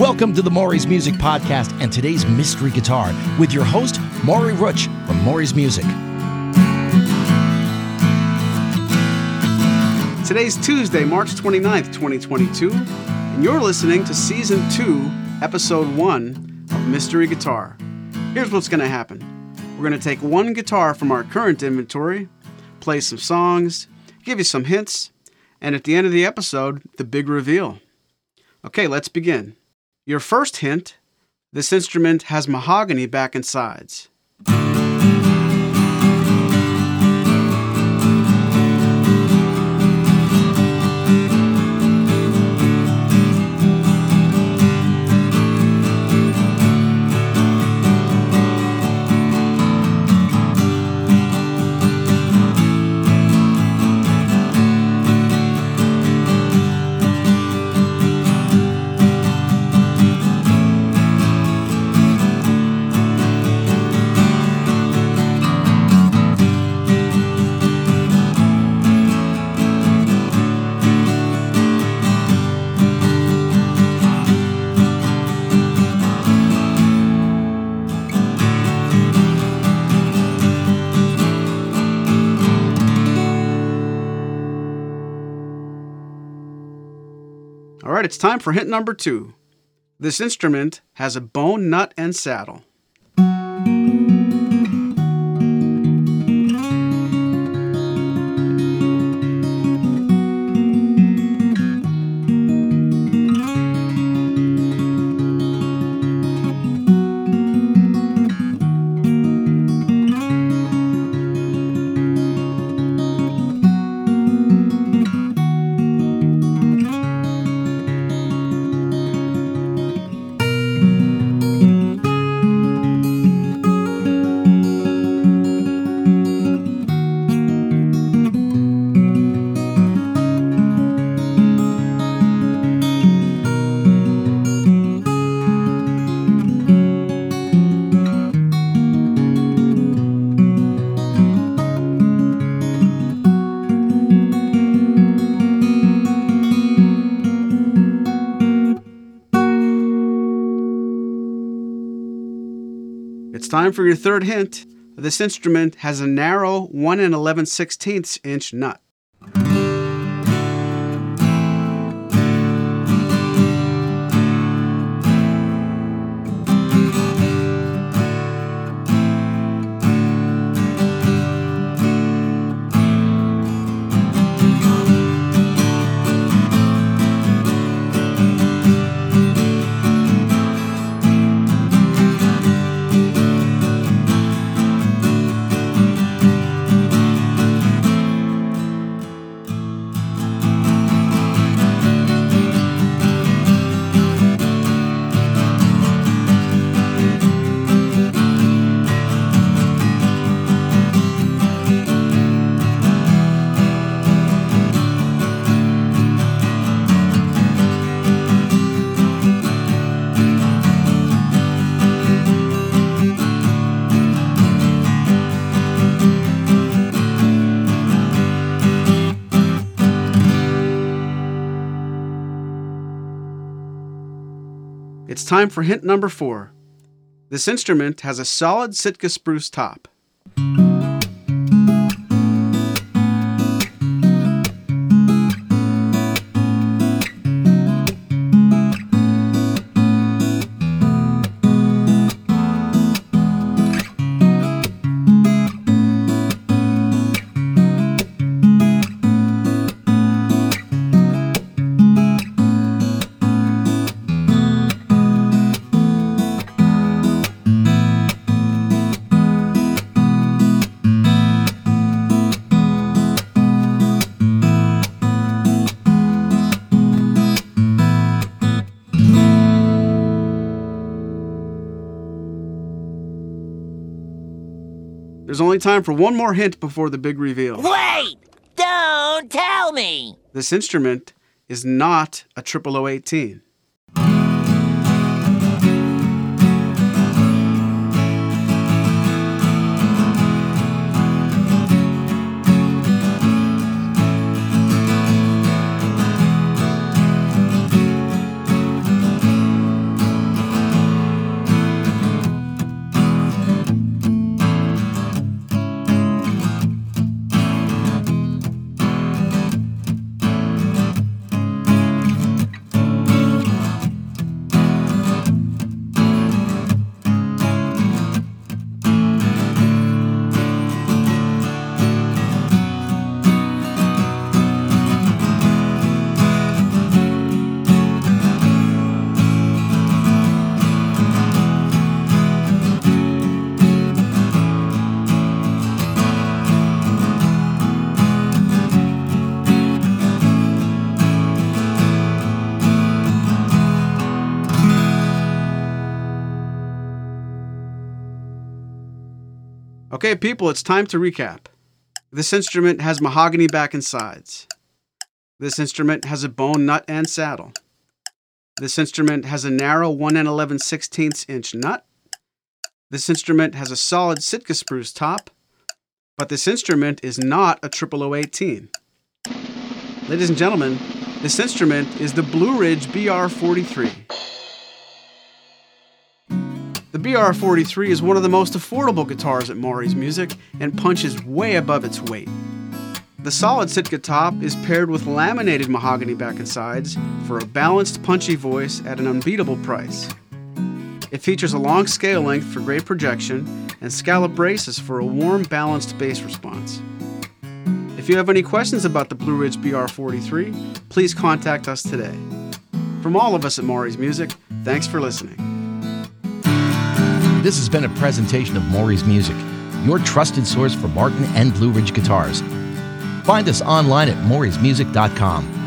Welcome to the Maury's Music Podcast and today's Mystery Guitar with your host, Maury Rutch from Maury's Music. Today's Tuesday, March 29th, 2022, and you're listening to Season 2, Episode 1 of Mystery Guitar. Here's what's going to happen we're going to take one guitar from our current inventory, play some songs, give you some hints, and at the end of the episode, the big reveal. Okay, let's begin. Your first hint this instrument has mahogany back and sides. Right, it's time for hint number two. This instrument has a bone nut and saddle. Time for your third hint. This instrument has a narrow 1 and 11 16ths inch nut. It's time for hint number four. This instrument has a solid Sitka spruce top. There's only time for one more hint before the big reveal. Wait! Don't tell me! This instrument is not a 0018. Okay, people, it's time to recap. This instrument has mahogany back and sides. This instrument has a bone nut and saddle. This instrument has a narrow 1 and 11 16 inch nut. This instrument has a solid Sitka spruce top, but this instrument is not a 0018. Ladies and gentlemen, this instrument is the Blueridge BR43. The BR43 is one of the most affordable guitars at Maury's Music and punches way above its weight. The solid Sitka top is paired with laminated mahogany back and sides for a balanced, punchy voice at an unbeatable price. It features a long scale length for great projection and scallop braces for a warm, balanced bass response. If you have any questions about the Blueridge BR43, please contact us today. From all of us at Maury's Music, thanks for listening. This has been a presentation of Maury's Music, your trusted source for Martin and Blueridge guitars. Find us online at maurysmusic.com